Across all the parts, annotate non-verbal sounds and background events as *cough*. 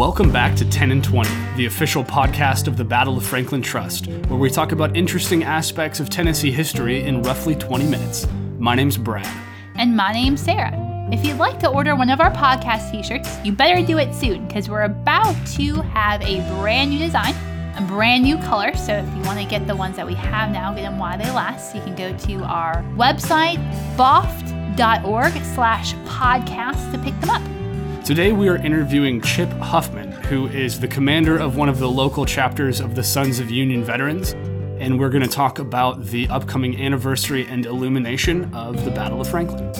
Welcome back to 10 and 20, the official podcast of the Battle of Franklin Trust, where we talk about interesting aspects of Tennessee history in roughly 20 minutes. My name's Brad. And my name's Sarah. If you'd like to order one of our podcast t shirts, you better do it soon because we're about to have a brand new design, a brand new color. So if you want to get the ones that we have now, get them while they last, you can go to our website, boft.org slash podcast to pick them up. Today we are interviewing Chip Huffman, who is the commander of one of the local chapters of the Sons of Union Veterans, and we're going to talk about the upcoming anniversary and illumination of the Battle of Franklin.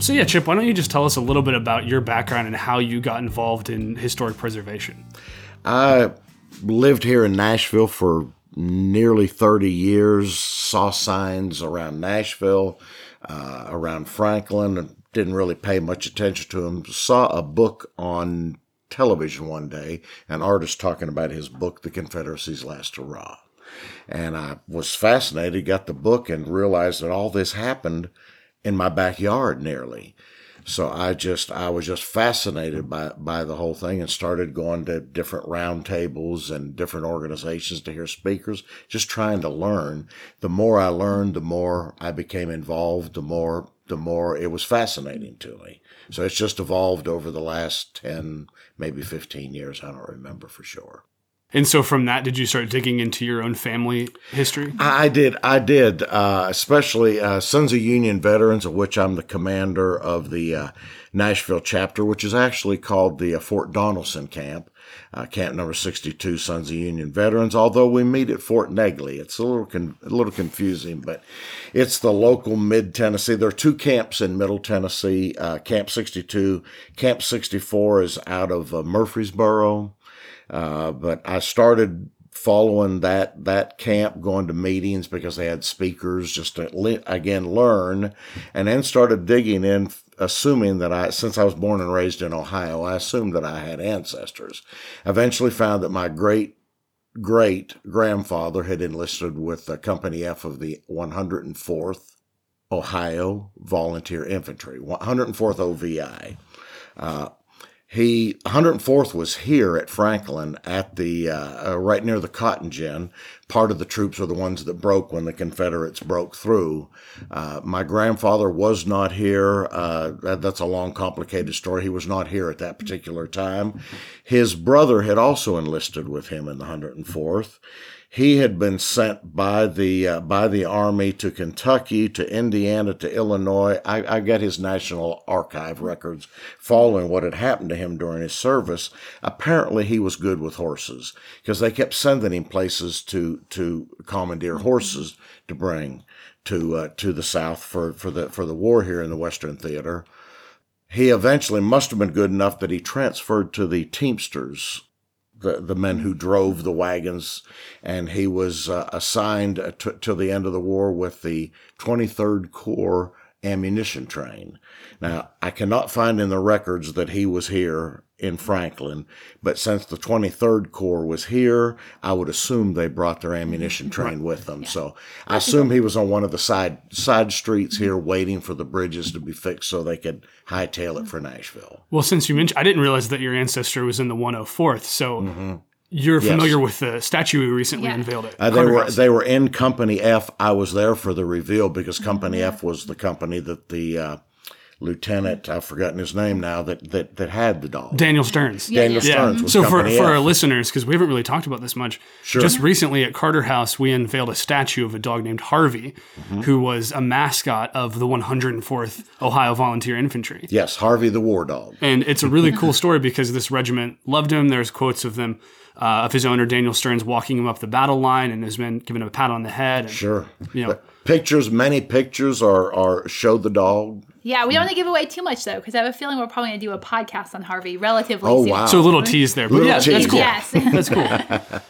So, yeah, Chip, why don't you just tell us a little bit about your background and how you got involved in historic preservation? I lived here in Nashville for nearly 30 years, saw signs around Nashville, uh, around Franklin, didn't really pay much attention to them. Saw a book on television one day, an artist talking about his book, The Confederacy's Last Hurrah. And I was fascinated, got the book, and realized that all this happened in my backyard nearly. So I just I was just fascinated by by the whole thing and started going to different roundtables and different organizations to hear speakers, just trying to learn. The more I learned, the more I became involved, the more the more it was fascinating to me. So it's just evolved over the last 10, maybe 15 years, I don't remember for sure. And so from that, did you start digging into your own family history? I did. I did, uh, especially uh, Sons of Union Veterans, of which I'm the commander of the uh, Nashville chapter, which is actually called the uh, Fort Donelson Camp, uh, camp number 62, Sons of Union Veterans. Although we meet at Fort Negley, it's a little con- a little confusing, but it's the local Mid Tennessee. There are two camps in Middle Tennessee. Uh, camp 62, Camp 64 is out of Murfreesboro. Uh, but I started following that that camp, going to meetings because they had speakers, just to le- again learn, and then started digging in, assuming that I, since I was born and raised in Ohio, I assumed that I had ancestors. Eventually, found that my great great grandfather had enlisted with the Company F of the 104th Ohio Volunteer Infantry, 104th OVI. Uh, he 104th was here at Franklin at the uh, uh, right near the cotton gin. Part of the troops were the ones that broke when the Confederates broke through. Uh, my grandfather was not here. Uh, that, that's a long, complicated story. He was not here at that particular time. His brother had also enlisted with him in the 104th he had been sent by the uh, by the army to Kentucky, to Indiana, to Illinois. I, I got his National Archive records following what had happened to him during his service. Apparently, he was good with horses because they kept sending him places to to commandeer horses to bring to uh, to the South for for the for the war here in the Western Theater. He eventually must have been good enough that he transferred to the Teamsters the, the men who drove the wagons, and he was uh, assigned uh, t- till the end of the war with the 23rd Corps ammunition train. Now, I cannot find in the records that he was here in Franklin, but since the 23rd Corps was here, I would assume they brought their ammunition train with them. Yeah. So I assume he was on one of the side side streets here waiting for the bridges to be fixed so they could hightail it for Nashville. Well, since you mentioned, I didn't realize that your ancestor was in the 104th. So mm-hmm. You're familiar with the statue we recently yeah. unveiled it. Uh, they were they were in Company F. I was there for the reveal because Company. F was the company that the uh, lieutenant I've forgotten his name now that that, that had the dog. Daniel Stearns. Yeah, Daniel yeah. Stearns. Yeah. so for for our listeners, because we haven't really talked about this much. Sure. Just recently at Carter House, we unveiled a statue of a dog named Harvey, mm-hmm. who was a mascot of the 104th Ohio Volunteer Infantry. Yes, Harvey the War Dog. And it's a really *laughs* cool story because this regiment loved him. There's quotes of them uh, of his owner Daniel Stearns walking him up the battle line and his men giving him a pat on the head. And, sure, you know. Pictures, many pictures are are show the dog. Yeah, we don't want to give away too much though, because I have a feeling we're probably going to do a podcast on Harvey relatively oh, soon. Wow. So a little tease there, but little yeah, tease. *laughs* that's cool. Yes, that's cool.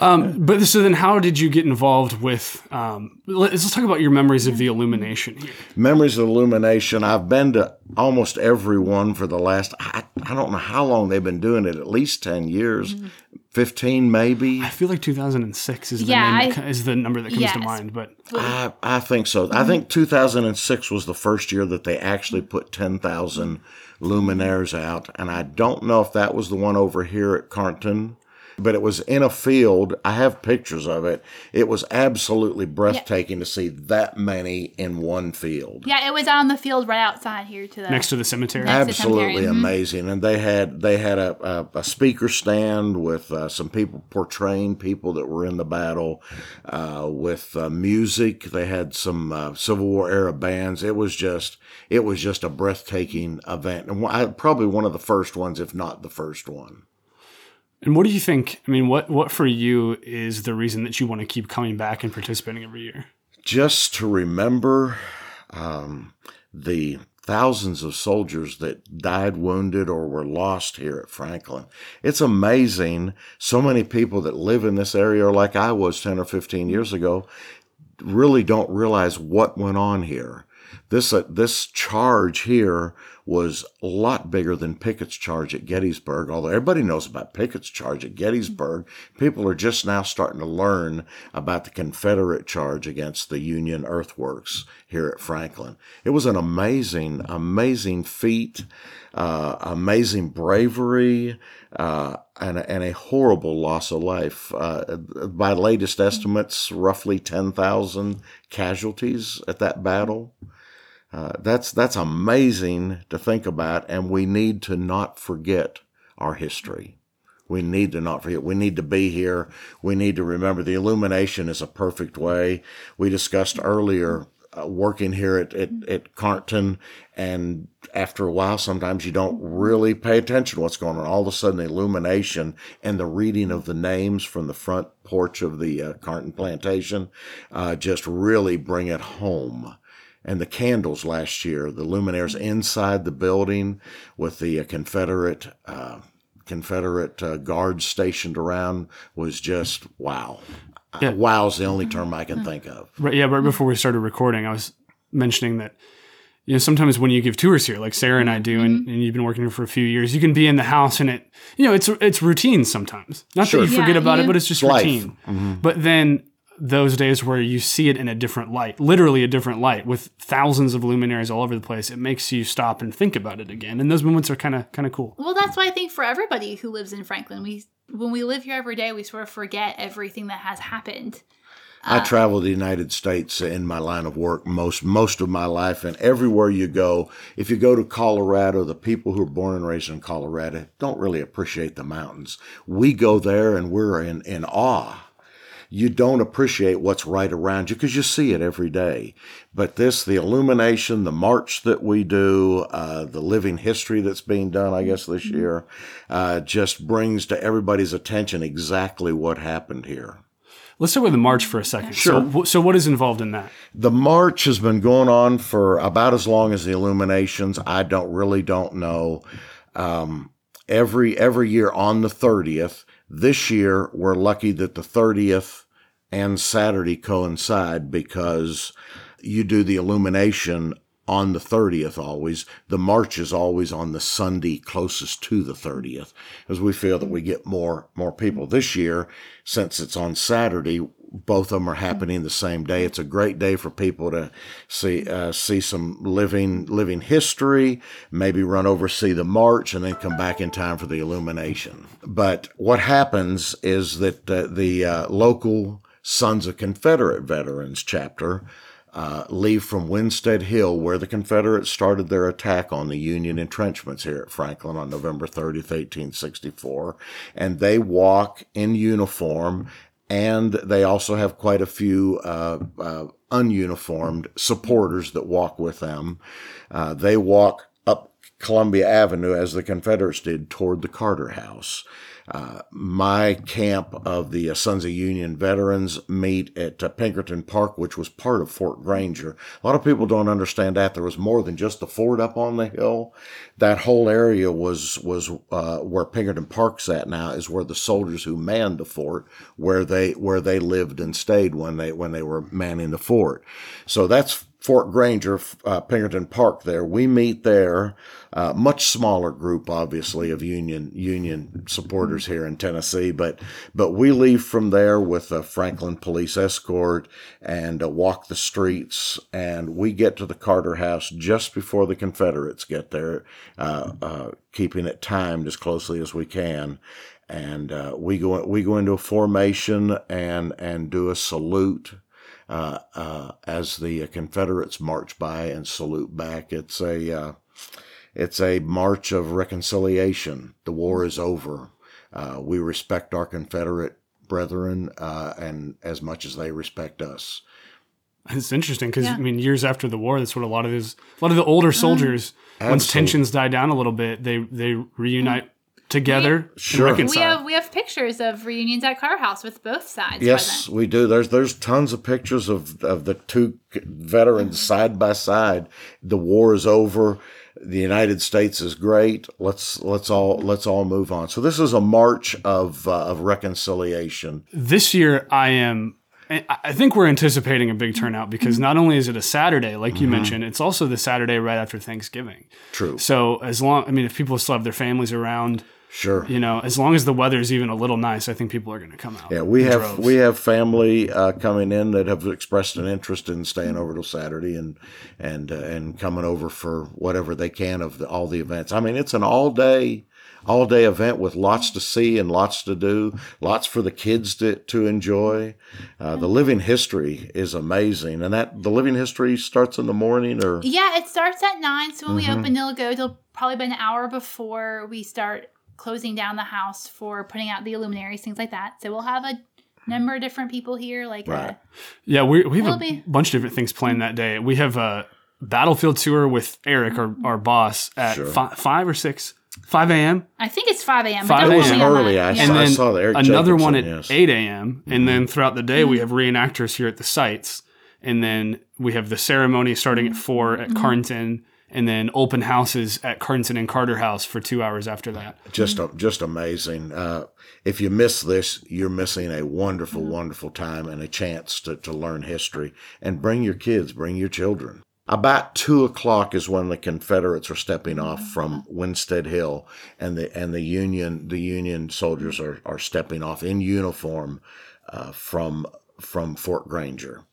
Um, but so then, how did you get involved with? Um, let's, let's talk about your memories of the illumination. Here. Memories of Illumination. I've been to almost every one for the last. I, I don't know how long they've been doing it. At least ten years, fifteen maybe. I feel like 2006 is the Yeah, name I- is the number that comes to mind. But I, I think so. I mm-hmm. think 2006 was the first year that they actually put 10,000 luminaires out. And I don't know if that was the one over here at Carnton, but it was in a field. I have pictures of it. It was absolutely breathtaking to see that many in one field. Yeah, it was on the field right outside here to the next to the cemetery. Next- to Absolutely Cemetery, mhm. amazing, and they had they had a, a, a speaker stand with uh, some people portraying people that were in the battle, uh, with uh, music. They had some uh, Civil War era bands. It was just it was just a breathtaking event, and I, probably one of the first ones, if not the first one. And what do you think? I mean, what what for you is the reason that you want to keep coming back and participating every year? just to remember um, the thousands of soldiers that died wounded or were lost here at Franklin. It's amazing. So many people that live in this area, like I was 10 or 15 years ago, really don't realize what went on here. This uh, this charge here was a lot bigger than Pickett's charge at Gettysburg. Although everybody knows about Pickett's charge at Gettysburg, people are just now starting to learn about the Confederate charge against the Union earthworks here at Franklin. It was an amazing, amazing feat, uh, amazing bravery, uh, and, and a horrible loss of life. Uh, by latest estimates, roughly 10,000 casualties at that battle. Uh, that's that's amazing to think about, and we need to not forget our history. We need to not forget. We need to be here. We need to remember the illumination is a perfect way. We discussed earlier uh, working here at, at, at Carnton, and after a while, sometimes you don't really pay attention to what's going on. All of a sudden, the illumination and the reading of the names from the front porch of the uh, Carnton plantation uh, just really bring it home and the candles last year, the luminaires inside the building with the uh, Confederate uh, Confederate uh, guards stationed around was just wow. Yeah. Uh, wow's the only term I can think of. Right, yeah, right before we started recording, I was mentioning that you know sometimes when you give tours here, like Sarah and I do, and, and you've been working here for a few years, you can be in the house and it, you know, it's it's routine sometimes. Not Sure. that you forget Yeah, about it, but it's just Life. routine. But then those days where you see it in a different light, literally a different light, with thousands of luminaries all over the place, it makes you stop and think about it again. And those moments are kind of kind of cool. Well, that's why I think for everybody who lives in Franklin, we when we live here every day, we sort of forget everything that has happened. I uh, travel the United States in my line of work most most of my life, and everywhere you go, if you go to Colorado, the people who are born and raised in Colorado don't really appreciate the mountains. We go there and we're in, in awe. You don't appreciate what's right around you because you see it every day. But this, the illumination, the march that we do, uh, the living history that's being done, I guess, this year, uh, just brings to everybody's attention exactly what happened here. Let's start with the march for a second. Sure. So, so what is involved in that? The march has been going on for about as long as the illuminations. I don't really don't know. Um, every every year on the thirtieth. This year we're lucky that the thirtieth and Saturday coincide because you do the illumination on the 30th always. The march is always on the Sunday closest to the 30th as we feel that we get more more people this year since it's on Saturday both of them are happening the same day. It's a great day for people to see uh, see some living living history, maybe run over see the march, and then come back in time for the illumination. But what happens is that uh, the uh, local Sons of Confederate Veterans chapter uh, leave from Winstead Hill, where the Confederates started their attack on the Union entrenchments here at Franklin on November 30th, 1864. And they walk in uniform, and they also have quite a few uh, uh, ununiformed supporters that walk with them. Uh, they walk up Columbia Avenue as the Confederates did toward the Carter House. Uh, my camp of the uh, Sons of Union veterans meet at uh, Pinkerton Park, which was part of Fort Granger. A lot of people don't understand that there was more than just the fort up on the hill. That whole area was was uh, where Pinkerton Park's at now is where the soldiers who manned the fort, where they where they lived and stayed when they when they were manning the fort. So that's Fort Granger, uh, Pinkerton Park. There, we meet there. Uh, much smaller group, obviously, of Union Union supporters here in Tennessee, but but we leave from there with a Franklin police escort and uh, walk the streets, and we get to the Carter House just before the Confederates get there, uh, uh, keeping it timed as closely as we can and uh, we go we go into a formation and and do a salute uh, uh, as the Confederates march by and salute back. It's a uh, it's a march of reconciliation. The war is over. Uh, we respect our Confederate brethren, uh, and as much as they respect us. It's interesting because Yeah. I mean, years after the war, that's what a lot of these, a lot of the older soldiers, once Absolute- tensions die down a little bit, they they reunite together We reconcile. We have we have pictures of reunions at Carter House with both sides. Yes, present. we do. There's there's tons of pictures of of the two veterans side by side. The war is over. The United States is great. Let's let's all let's all move on. So this is a march of uh, of reconciliation. this year I am I I think we're anticipating a big turnout because not only is it a Saturday, like you mentioned, it's also the Saturday right after Thanksgiving. True. So as long, I mean, if people still have their families around, Sure. you know, as long as the weather's even a little nice, I think people are going to come out. Yeah, we have droves. we have family uh, coming in that have expressed an interest in staying over till Saturday and and uh, and coming over for whatever they can of the, all the events. I mean, it's an all day all day event with lots to see and lots to do, lots for the kids to to enjoy. Uh, the living history is amazing, and that the living history starts in the morning or Yeah, it starts at nine. So when Mm-hmm. we open, it'll go till probably about an hour before we start closing down the house for putting out the luminaries, things like that. So we'll have a number of different people here, like uh, Right. a, Yeah, we, we have a be- bunch of different things planned that day. We have a battlefield tour with Eric, our, our boss, at Sure. fi- 5 or 6, 5 a.m. I think it's five a.m. 5 but don't a.m. quote me Early, that. I Yeah. And I then saw the Eric another one at yes. 8 a.m. And then throughout the day, we Mm-hmm. have reenactors here at the sites. And then we have the ceremony starting at 4 Mm-hmm. at Carnton. And then open houses at Carnton and Carter House for two hours after that. just just amazing. Uh, if you miss this, you're missing a wonderful, wonderful time and a chance to, to learn history. And bring your kids, bring your children. About two o'clock is when the Confederates are stepping off from Winstead Hill, and the and the Union the Union soldiers are, are stepping off in uniform uh, from from Fort Granger.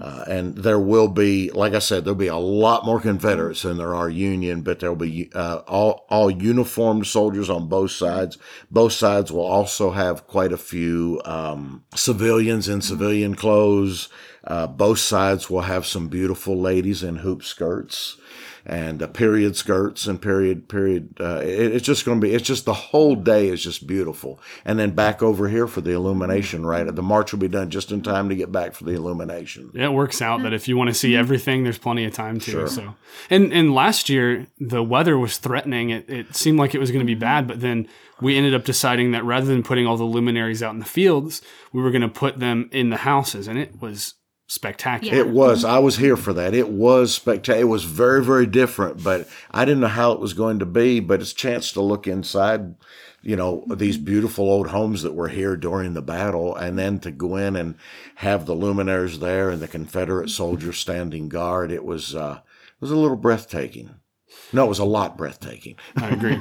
Uh, and there will be, like I said, there'll be a lot more Confederates than there are Union, but there'll be uh, all all uniformed soldiers on both sides. Both sides will also have quite a few um, civilians in civilian clothes. Uh, both sides will have some beautiful ladies in hoop skirts and uh, period skirts and period period. Uh, it, it's just going to be. It's just the whole day is just beautiful. And then back over here for the illumination. Right, the march will be done just in time to get back for the illumination. Yeah, it works out that if you want to see everything, there's plenty of time to. Sure. So, and and last year the weather was threatening. It, it seemed like it was going to be bad, but then we ended up deciding that rather than putting all the luminaries out in the fields, we were going to put them in the houses, and it was spectacular. It was. I was here for that. It was spectacular. It was very, very different, but I didn't know how it was going to be. But it's a chance to look inside, you know, these beautiful old homes that were here during the battle, and then to go in and have the luminaires there and the Confederate soldiers standing guard. It was, uh, it was a little breathtaking. No, it was a lot breathtaking. I agree.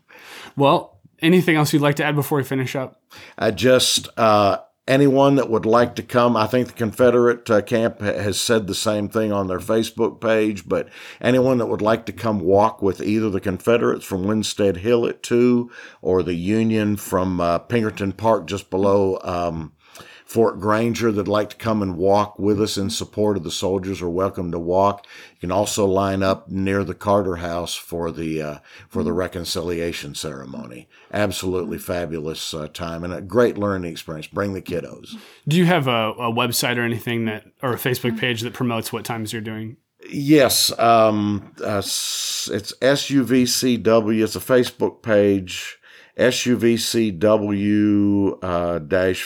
*laughs* well, anything else you'd like to add before we finish up? I just uh, anyone that would like to come. I think the Confederate uh, camp has said the same thing on their Facebook page. But anyone that would like to come walk with either the Confederates from Winstead Hill at two, or the Union from uh, Pinkerton Park just below. Um, Fort Granger that'd like to come and walk with us in support of the soldiers are welcome to walk. You can also line up near the Carter House for the uh, for the reconciliation ceremony. Absolutely fabulous uh, time and a great learning experience. Bring the kiddos. Do you have a, a website or anything that, or a Facebook page that promotes what times you're doing? Yes, um, uh, it's SUVCW. It's a Facebook page. SUVCW uh, dash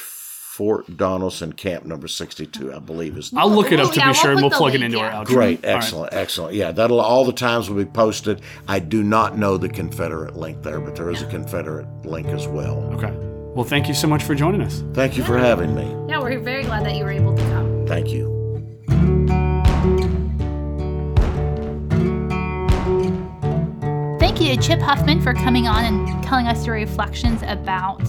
Fort Donaldson Camp number sixty-two, I believe is. I'll look it up to Yeah, be we'll sure, and we'll plug it into yeah. our outro. Great, All right. excellent, excellent. Yeah, that'll all the times will be posted. I do not know the Confederate link there, but there is a Confederate link as well. Okay. Well, thank you so much for joining us. Thank you for having me. Yeah, we're very glad that you were able to come. Thank you. Thank you to Chip Huffman for coming on and telling us your reflections about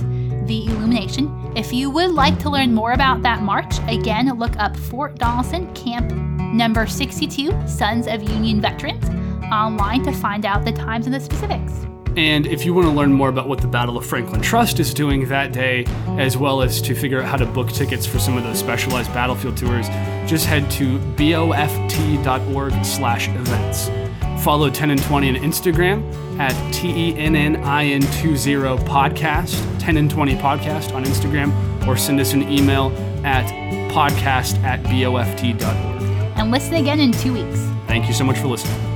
the illumination. If you would like to learn more about that march, again, look up Fort Donaldson Camp number 62, Sons of Union Veterans, online to find out the times and the specifics. And if you want to learn more about what the Battle of Franklin Trust is doing that day, as well as to figure out how to book tickets for some of those specialized battlefield tours, just head to boft.org slash events. Follow 10 and 20 on Instagram at E T-E-N-N-I-N-20 podcast, 10 and 20 podcast on Instagram, or send us an email at podcast at boft.org. And listen again in two weeks. Thank you so much for listening.